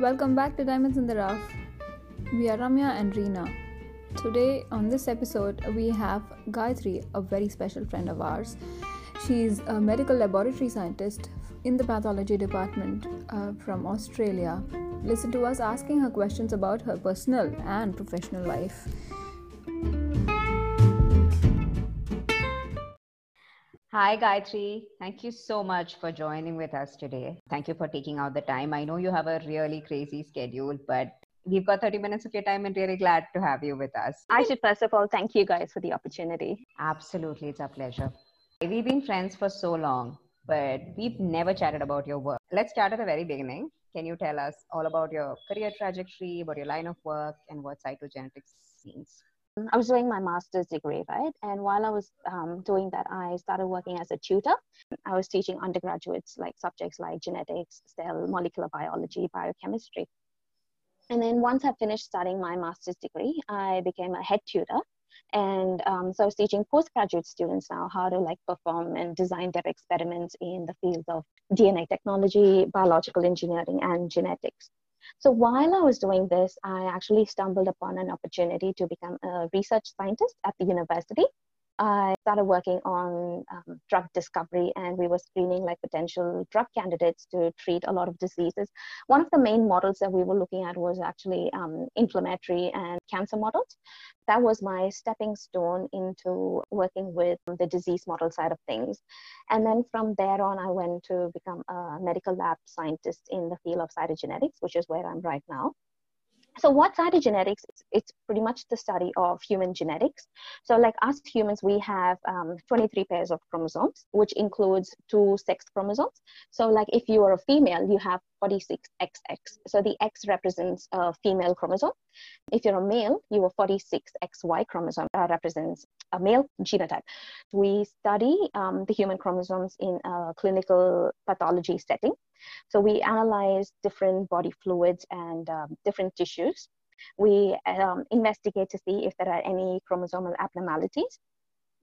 Welcome back to Diamonds in the Rough. We are Ramya and Reena. Today, on this episode, we have Gayatri, a very special friend of ours. She's a medical laboratory scientist in the pathology department uh, from Australia. Listen to us asking her questions about her personal and professional life. Hi, Gayatri. Thank you so much for joining with us today. Thank you for taking out the time. I know you have a really crazy schedule, but we've got 30 minutes of your time and really glad to have you with us. I should first of all thank you guys for the opportunity. Absolutely, it's a pleasure. We've been friends for so long, but we've never chatted about your work. Let's start at the very beginning. Can you tell us all about your career trajectory, about your line of work, and what cytogenetics means? I was doing my master's degree, right? And while I was um, doing that, I started working as a tutor. I was teaching undergraduates like subjects like genetics, cell, molecular biology, biochemistry. And then once I finished studying my master's degree, I became a head tutor. And um, so I was teaching postgraduate students now how to like perform and design their experiments in the fields of DNA technology, biological engineering, and genetics. So while I was doing this, I actually stumbled upon an opportunity to become a research scientist at the university. I started working on um, drug discovery and we were screening like potential drug candidates to treat a lot of diseases. One of the main models that we were looking at was actually um, inflammatory and cancer models. That was my stepping stone into working with the disease model side of things. And then from there on, I went to become a medical lab scientist in the field of cytogenetics, which is where I'm right now. So what cytogenetics is, it's pretty much the study of human genetics. So like us humans, we have um, 23 pairs of chromosomes, which includes two sex chromosomes. So like if you are a female, you have 46XX. So the X represents a female chromosome. If you're a male, your 46XY chromosome that represents a male genotype. We study um, the human chromosomes in a clinical pathology setting. So we analyze different body fluids and um, different tissues. We um, investigate to see if there are any chromosomal abnormalities.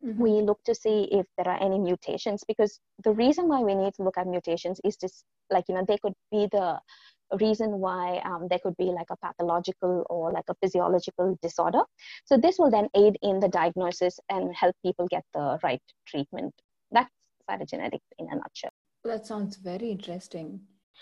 Mm-hmm. We look to see if there are any mutations because the reason why we need to look at mutations is just like, you know, they could be the reason why um, there could be like a pathological or like a physiological disorder. So this will then aid in the diagnosis and help people get the right treatment. That's cytogenetics in a nutshell. That sounds very interesting.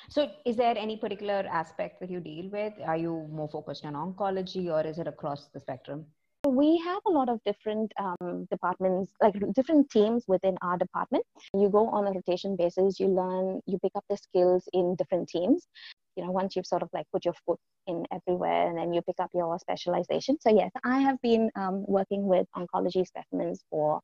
So, is there any particular aspect that you deal with? Are you more focused on oncology or is it across the spectrum? We have a lot of different um, departments, like different teams within our department. You go on a rotation basis, you learn, you pick up the skills in different teams. You know, once you've sort of like put your foot in everywhere and then you pick up your specialization. So, yes, I have been um, working with oncology specimens for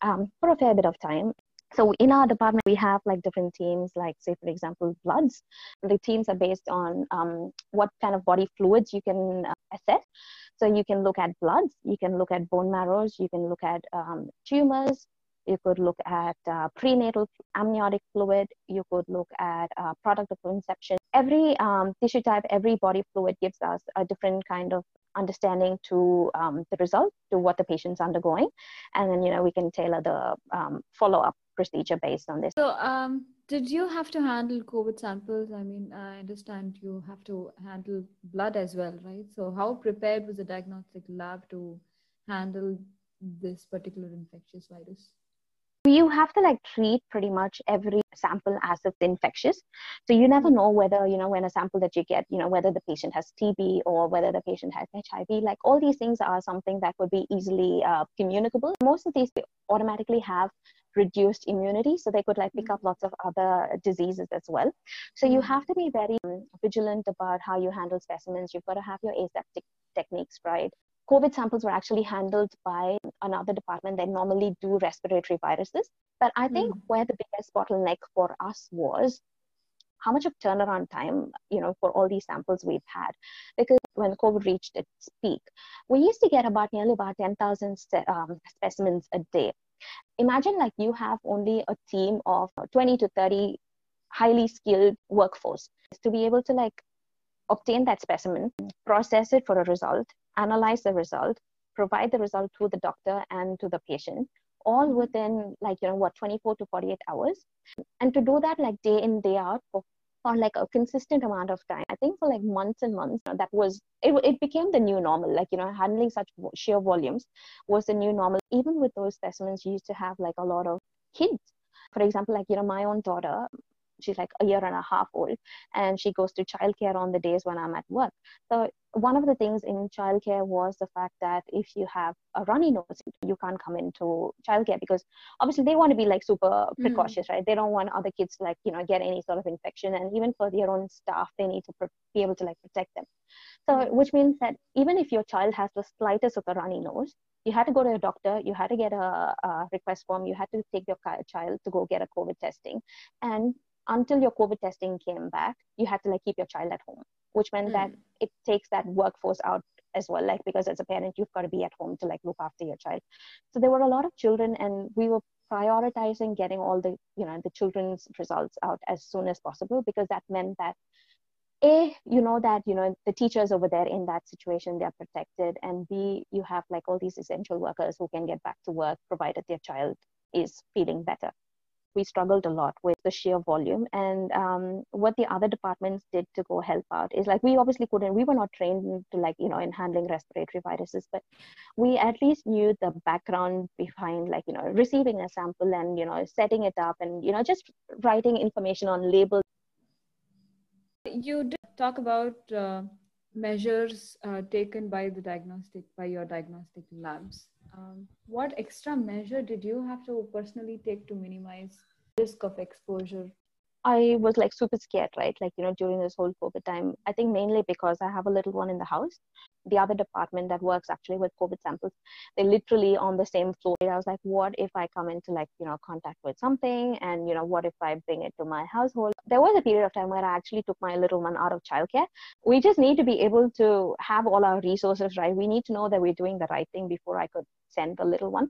um, for a fair bit of time so in our department we have like different teams like say for example bloods the teams are based on um, what kind of body fluids you can uh, assess so you can look at bloods you can look at bone marrows you can look at um, tumors you could look at uh, prenatal amniotic fluid you could look at uh, product of conception every um, tissue type every body fluid gives us a different kind of understanding to um, the result to what the patient's undergoing. And then you know we can tailor the um, follow-up procedure based on this. So um, did you have to handle covid samples? I mean i understand you have to handle blood as well right? So how prepared was the diagnostic lab to handle this particular infectious virus? You have to like treat pretty much every sample as if infectious. So you never know whether you know when a sample that you get you know whether the patient has tb or whether the patient has hiv like all these things are something that would be easily uh, communicable. Most of these automatically have reduced immunity so they could like pick up lots of other diseases as well so you have to be very vigilant about how you handle specimens you've got to have your aseptic techniques right COVID samples were actually handled by another department that normally do respiratory viruses. But I think mm. where the biggest bottleneck for us was how much of turnaround time, you know, for all these samples we've had. Because when COVID reached its peak, we used to get about nearly about 10,000 um, specimens a day. Imagine like you have only a team of 20 to 30 highly skilled workforce to be able to like obtain that specimen, process it for a result, analyze the result, provide the result to the doctor and to the patient, all mm-hmm. within like, you know, what, 24 to 48 hours. And to do that like day in, day out for for like a consistent amount of time. I think for like months and months that was it, it became the new normal. Like you know handling such sheer volumes was the new normal. Even with those specimens you used to have like a lot of kids. For example like you know my own daughter she's like a year and a half old and she goes to childcare on the days when i'm at work. So one of the things in childcare was the fact that if you have a runny nose you can't come into childcare because obviously they want to be like super mm-hmm. precautious mm. right they don't want other kids to like you know get any sort of infection and even for their own staff they need to be able to like protect them so mm-hmm. which means that even if your child has the slightest of a runny nose you had to go to a doctor you had to get a, a request form you had to take your child to go get a covid testing and until your COVID testing came back, you had to like keep your child at home, which meant mm. that it takes that workforce out as well. Like because as a parent, you've got to be at home to like look after your child. So there were a lot of children, and we were prioritizing getting all the you know the children's results out as soon as possible because that meant that a you know that you know the teachers over there in that situation they're protected and b you have like all these essential workers who can get back to work provided their child is feeling better we struggled a lot with the sheer volume. And um, what the other departments did to go help out is like we obviously couldn't, we were not trained to like, you know, in handling respiratory viruses, but we at least knew the background behind like, you know, receiving a sample and, you know, setting it up and, you know, just writing information on labels. You did talk about uh, measures uh, taken by the diagnostic, by your diagnostic labs. Um, what extra measure did you have to personally take to minimize risk of exposure? I was like super scared, right? Like, you know, during this whole COVID time, I think mainly because I have a little one in the house. The other department that works actually with COVID samples, they literally on the same floor. I was like, what if I come into like, you know, contact with something? And, you know, what if I bring it to my household? There was a period of time where I actually took my little one out of childcare. We just need to be able to have all our resources, right? We need to know that we're doing the right thing before I could send the little one.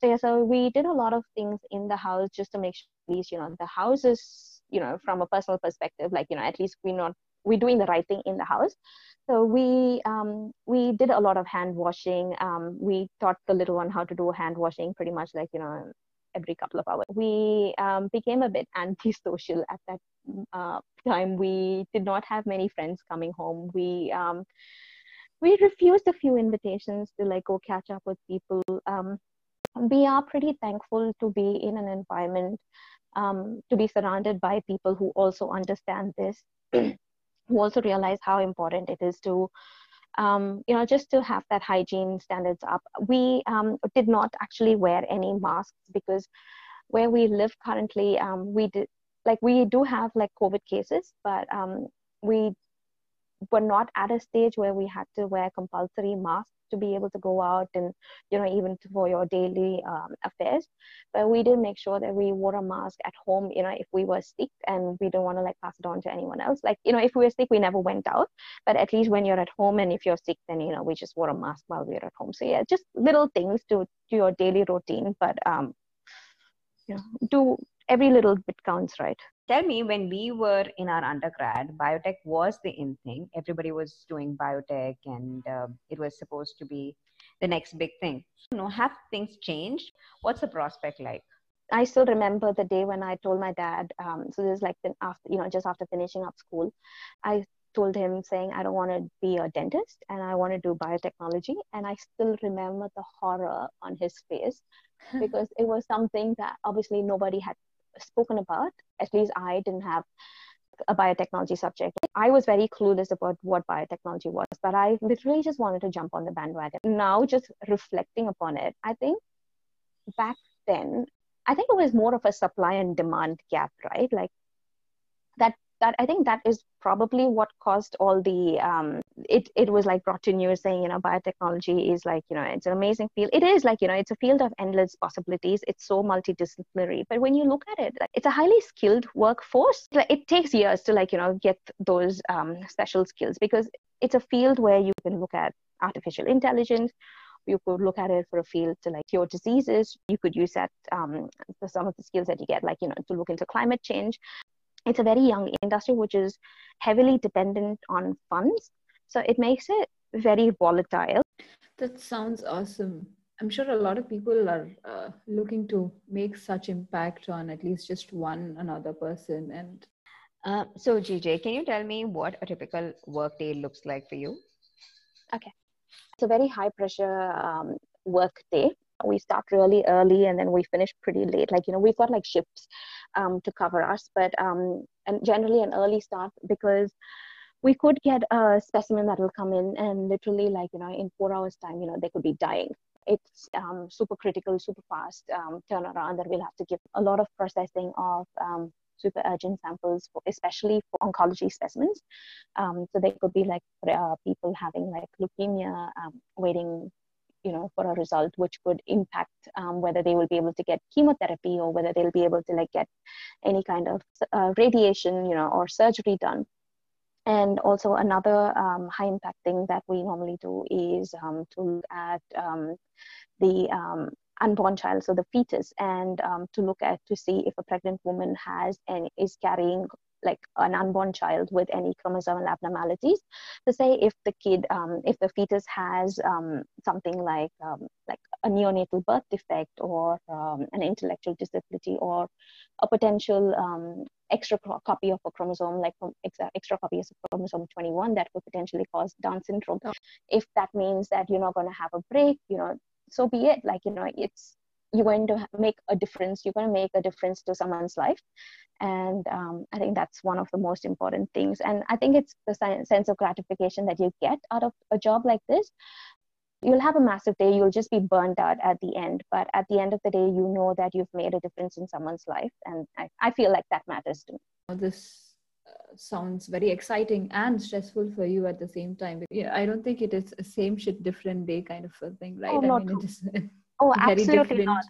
So yeah, so we did a lot of things in the house just to make sure at least, you know, the house is, you know, from a personal perspective, like, you know, at least we're not we're doing the right thing in the house. So we um, we did a lot of hand washing. Um, we taught the little one how to do hand washing pretty much like you know every couple of hours. We um, became a bit antisocial at that uh, time. We did not have many friends coming home. We um, we refused a few invitations to like go catch up with people. Um, we are pretty thankful to be in an environment, um, to be surrounded by people who also understand this, who also realize how important it is to, um, you know, just to have that hygiene standards up. We um, did not actually wear any masks because where we live currently, um, we did like we do have like COVID cases, but um, we were not at a stage where we had to wear compulsory masks to be able to go out and you know even for your daily um, affairs. But we did make sure that we wore a mask at home you know if we were sick and we don't want to like pass it on to anyone else. Like you know if we were sick we never went out. But at least when you're at home and if you're sick then you know we just wore a mask while we were at home. So yeah just little things to to your daily routine. But um you know do every little bit counts right tell me when we were in our undergrad biotech was the in thing everybody was doing biotech and uh, it was supposed to be the next big thing you know have things changed what's the prospect like I still remember the day when I told my dad. Um, so this is like after, you know, just after finishing up school, I told him saying I don't want to be a dentist and I want to do biotechnology. And I still remember the horror on his face because it was something that obviously nobody had spoken about. At least I didn't have a biotechnology subject. I was very clueless about what biotechnology was, but I literally just wanted to jump on the bandwagon. Now, just reflecting upon it, I think back then, I think it was more of a supply and demand gap, right? Like that that I think that is probably what caused all the um, it it was like brought to news saying you know biotechnology is like you know it's an amazing field. It is like you know it's a field of endless possibilities. It's so multidisciplinary. But when you look at it it's a highly skilled workforce. It takes years to like you know get those um, special skills because it's a field where you can look at artificial intelligence. You could look at it for a field to like cure diseases. You could use that um, some of the skills that you get like you know to look into climate change it's a very young industry which is heavily dependent on funds so it makes it very volatile that sounds awesome i'm sure a lot of people are uh, looking to make such impact on at least just one another person and Uh, so, GJ, can you tell me what a typical workday looks like for you? Okay. It's a very high pressure um, work day. We start really early and then we finish pretty late. Like, you know, we've got like shifts um, to cover us, but um, and generally an early start because we could get a specimen that will come in and literally like, you know, in four hours time, you know, they could be dying it's um, super critical, super fast um, turnaround that we'll have to give a lot of processing of um, super urgent samples, for, especially for oncology specimens. Um, so they could be like uh, people having like leukemia, um, waiting, you know, for a result, which could impact um, whether they will be able to get chemotherapy or whether they'll be able to like get any kind of uh, radiation, you know, or surgery done. And also another um, high impact thing that we normally do is um, to look at um, the um, unborn child, so the fetus, and um, to look at to see if a pregnant woman has and is carrying like an unborn child with any chromosomal abnormalities. To say if the kid um, if the fetus has um, something like um, like a neonatal birth defect or um, an intellectual disability or a potential um, extra copy of a chromosome like extra, copies of chromosome 21 that could potentially cause down syndrome. Oh. if that means that you're not going to have a break you know so be it. Like you know it's you're going to make a difference you're going to make a difference to someone's life. And um, i think that's one of the most important things. And i think it's the sense of gratification that you get out of a job like this. You'll have a massive day you'll just be burnt out at the end. But at the end of the day you know that you've made a difference in someone's life. And i, I feel like that matters to me this uh, sounds very exciting and stressful for you at the same time. Yeah i don't think it is a same shit different day kind of a thing right? Oh, i mean it is oh absolutely not.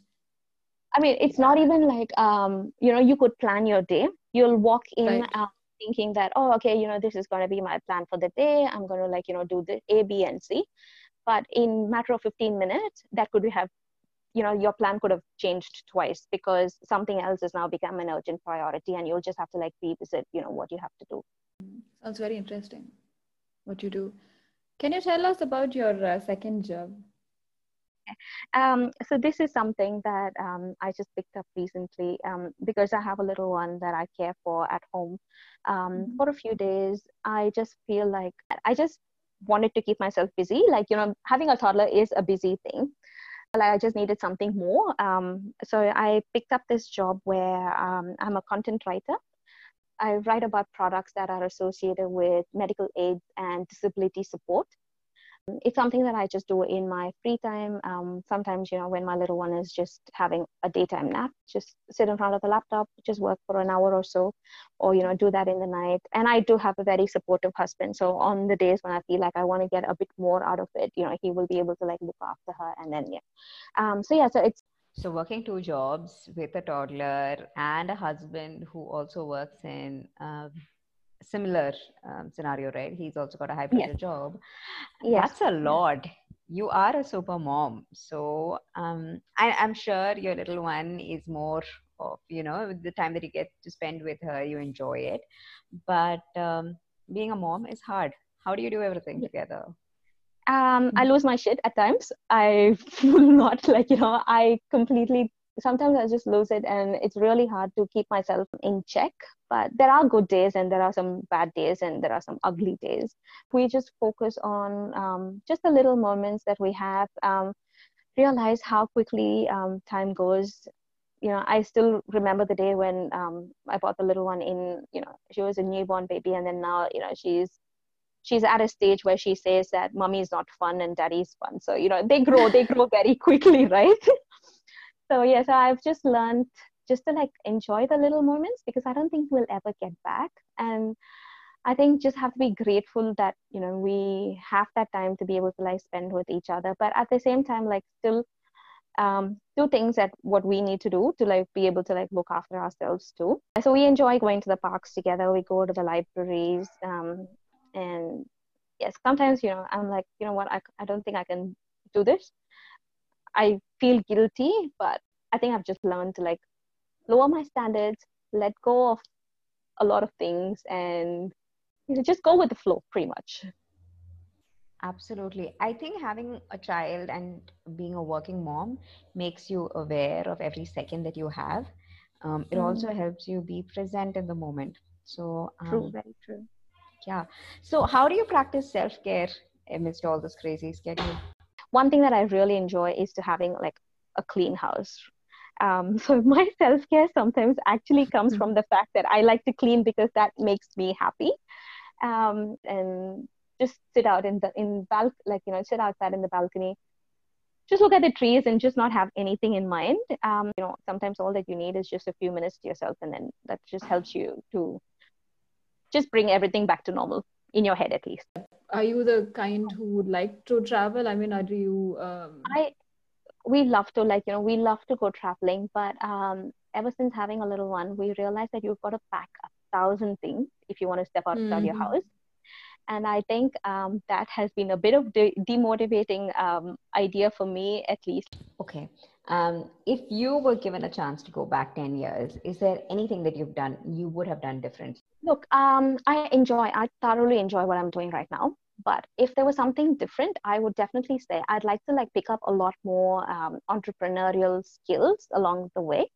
I mean it's not even like um you know you could plan your day. You'll walk in right. uh, thinking that oh okay you know this is going to be my plan for the day. I'm going to like you know do the a b and c. But in matter of 15 minutes that could have you know your plan could have changed twice because something else has now become an urgent priority and you'll just have to like revisit you know what you have to do. Sounds very interesting what you do. Can you tell us about your uh, second job um, so this is something that um, I just picked up recently um, because I have a little one that I care for at home. Um, mm-hmm. For a few days, I just feel like I just wanted to keep myself busy. Like, you know, having a toddler is a busy thing. Like, I just needed something more. Um, so I picked up this job where um, I'm a content writer. I write about products that are associated with medical aid and disability support it's something that I just do in my free time. Um, sometimes, you know, when my little one is just having a daytime nap, just sit in front of the laptop, just work for an hour or so, or, you know, do that in the night. And I do have a very supportive husband. So on the days when I feel like I want to get a bit more out of it, you know, he will be able to like look after her. And then, yeah. Um, so, yeah, so it's, so working two jobs with a toddler and a husband who also works in uh, similar um, scenario, right? He's also got a high pressure yes. job. Yes. That's a lot. You are a super mom. So um, I, I'm sure your little one is more of, you know, the time that you get to spend with her, you enjoy it. But um, being a mom is hard. How do you do everything together? Um, I lose my shit at times. I will not like, you know, I completely sometimes I just lose it and it's really hard to keep myself in check. But there are good days and there are some bad days and there are some ugly days. We just focus on um, just the little moments that we have, um, realize how quickly um, time goes. You know, I still remember the day when um, I bought the little one in, you know, she was a newborn baby and then now, you know, she's she's at a stage where she says that mommy is not fun and daddy is fun so you know they grow they grow very quickly right so yeah so i've just learned just to like enjoy the little moments because i don't think we'll ever get back. And i think just have to be grateful that you know we have that time to be able to like spend with each other. But at the same time like still um, do things that what we need to do to like be able to like look after ourselves too. So we enjoy going to the parks together. We go to the libraries um, and yes sometimes you know i'm like you know what? I, I don't think i can do this I feel guilty, but I think I've just learned to like lower my standards, let go of a lot of things, and you know, just go with the flow pretty much. Absolutely. I think having a child and being a working mom makes you aware of every second that you have. Um, it mm. also helps you be present in the moment. So um, true, very true. Yeah. So how do you practice self care amidst all this crazy schedule? One thing that I really enjoy is to having like a clean house. Um, so my self care sometimes actually comes from the fact that I like to clean because that makes me happy. Um, and just sit out in the in bal- like you know sit outside in the balcony just look at the trees and just not have anything in mind um, you know sometimes all that you need is just a few minutes to yourself and then that just helps you to just bring everything back to normal in your head at least are you the kind who would like to travel? I mean are you um... i we love to like you know we love to go traveling but um ever since having a little one we realized that you've got to pack a thousand things if you want to step outside mm-hmm. your house. And i think um, that has been a bit of de- demotivating um, idea for me at least. Okay um, if you were given a chance to go back 10 years is there anything that you've done you would have done different look um, i enjoy i thoroughly enjoy what i'm doing right now but if there was something different i would definitely say i'd like to like pick up a lot more um, entrepreneurial skills along the way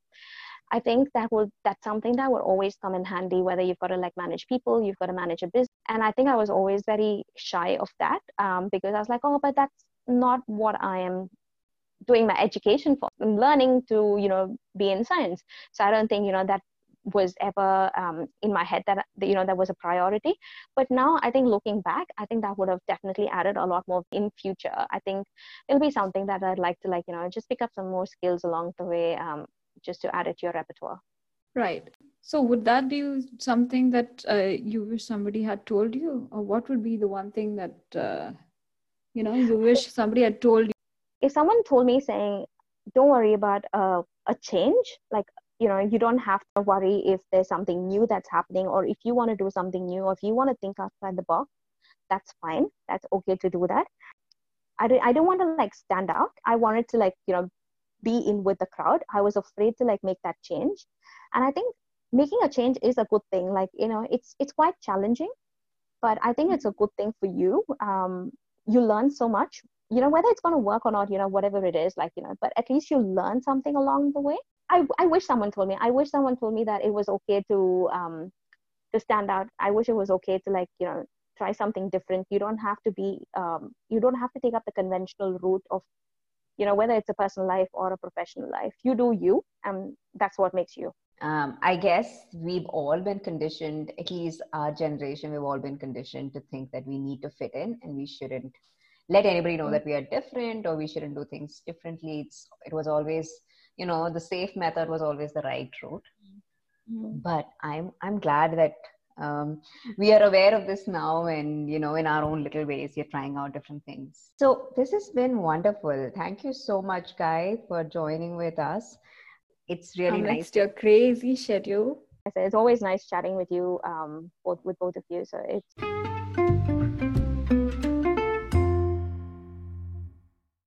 I think that will that's something that will always come in handy whether you've got to like manage people, you've got to manage a business. And I think I was always very shy of that um, because I was like, oh, but that's not what I am doing my education for. I'm learning to you know be in science, so I don't think you know that was ever um, in my head that you know that was a priority but now i think looking back i think that would have definitely added a lot more in future i think it'll be something that i'd like to like you know just pick up some more skills along the way um, just to add it to your repertoire. Right. So would that be something that uh, you wish somebody had told you, or what would be the one thing that uh, you know you wish somebody had told you? If someone told me saying, "Don't worry about uh, a change," like you know, you don't have to worry if there's something new that's happening, or if you want to do something new, or if you want to think outside the box, that's fine. That's okay to do that. I don't, I don't want to like stand out. I wanted to like you know be in with the crowd i was afraid to like make that change and i think making a change is a good thing like you know it's it's quite challenging but i think it's a good thing for you um, you learn so much you know whether it's going to work or not you know whatever it is like you know but at least you learn something along the way. I, I wish someone told me i wish someone told me that it was okay to um to stand out. I wish it was okay to like you know try something different. You don't have to be um, you don't have to take up the conventional route of you know whether it's a personal life or a professional life. You do you and that's what makes you. Um, i guess we've all been conditioned at least our generation we've all been conditioned to think that we need to fit in and we shouldn't let anybody know that we are different or we shouldn't do things differently. It's it was always you know the safe method was always the right route. Mm-hmm. but i'm i'm glad that um, we are aware of this now and you know in our own little ways we're trying out different things. So this has been wonderful. Thank you so much guy for joining with us. It's really nice your crazy schedule. It's always nice chatting with you um, both with both of you. So it's